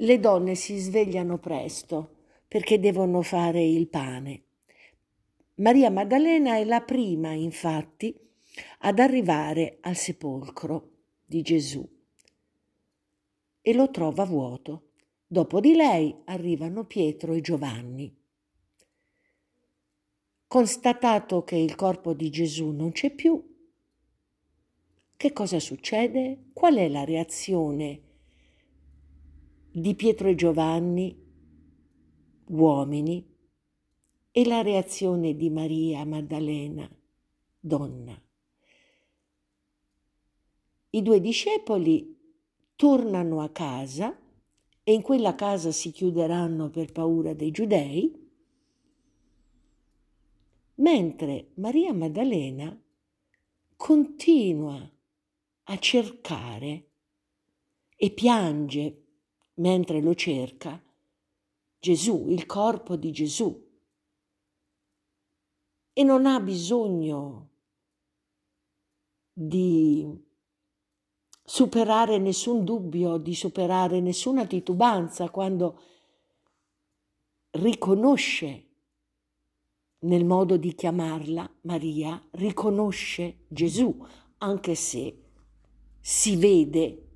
le donne si svegliano presto perché devono fare il pane. Maria Maddalena è la prima, infatti, ad arrivare al sepolcro di Gesù e lo trova vuoto. Dopo di lei arrivano Pietro e Giovanni. Constatato che il corpo di Gesù non c'è più, che cosa succede? Qual è la reazione di Pietro e Giovanni, uomini, e la reazione di Maria Maddalena, donna? I due discepoli tornano a casa e in quella casa si chiuderanno per paura dei giudei, mentre Maria Maddalena continua a cercare e piange mentre lo cerca Gesù, il corpo di Gesù. E non ha bisogno di superare nessun dubbio, di superare nessuna titubanza quando riconosce nel modo di chiamarla Maria, riconosce Gesù, anche se si vede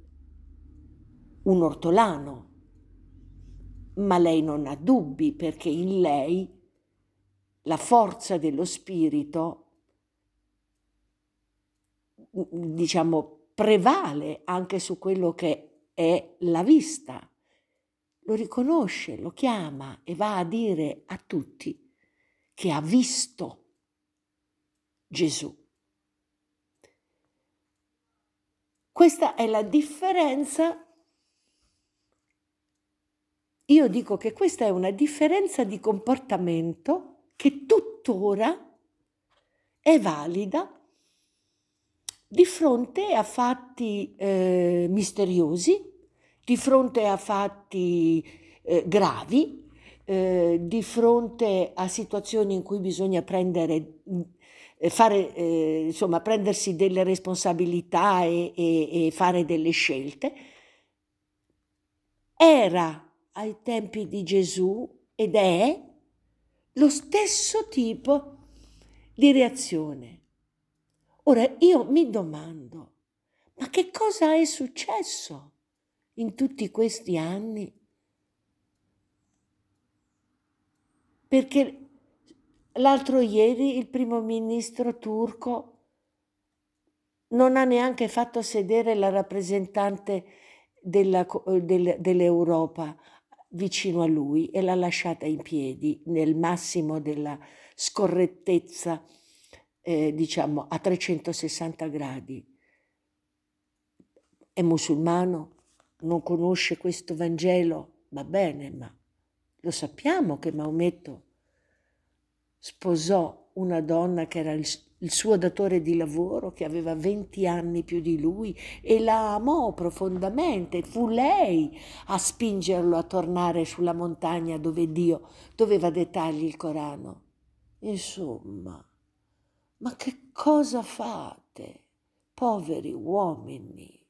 un ortolano, ma lei non ha dubbi perché in lei la forza dello spirito, diciamo, prevale anche su quello che è la vista. Lo riconosce, lo chiama e va a dire a tutti che ha visto Gesù. Questa è la differenza. Io dico che questa è una differenza di comportamento che tuttora è valida di fronte a fatti eh, misteriosi, di fronte a fatti eh, gravi, eh, di fronte a situazioni in cui bisogna prendere, eh, fare, eh, insomma, prendersi delle responsabilità e, e, e fare delle scelte, era ai tempi di Gesù ed è lo stesso tipo di reazione Ora io mi domando, ma che cosa è successo in tutti questi anni? Perché l'altro ieri il primo ministro turco non ha neanche fatto sedere la rappresentante della, del, dell'Europa vicino a lui e l'ha lasciata in piedi nel massimo della scorrettezza eh, diciamo a 360 gradi. È musulmano, non conosce questo Vangelo, va bene, ma lo sappiamo che Maometto sposò una donna che era il, il, suo datore di lavoro, che aveva 20 anni più di lui e la amò profondamente. Fu lei a spingerlo a tornare sulla montagna dove Dio doveva dettargli il Corano. Insomma, ma che cosa fate, poveri uomini?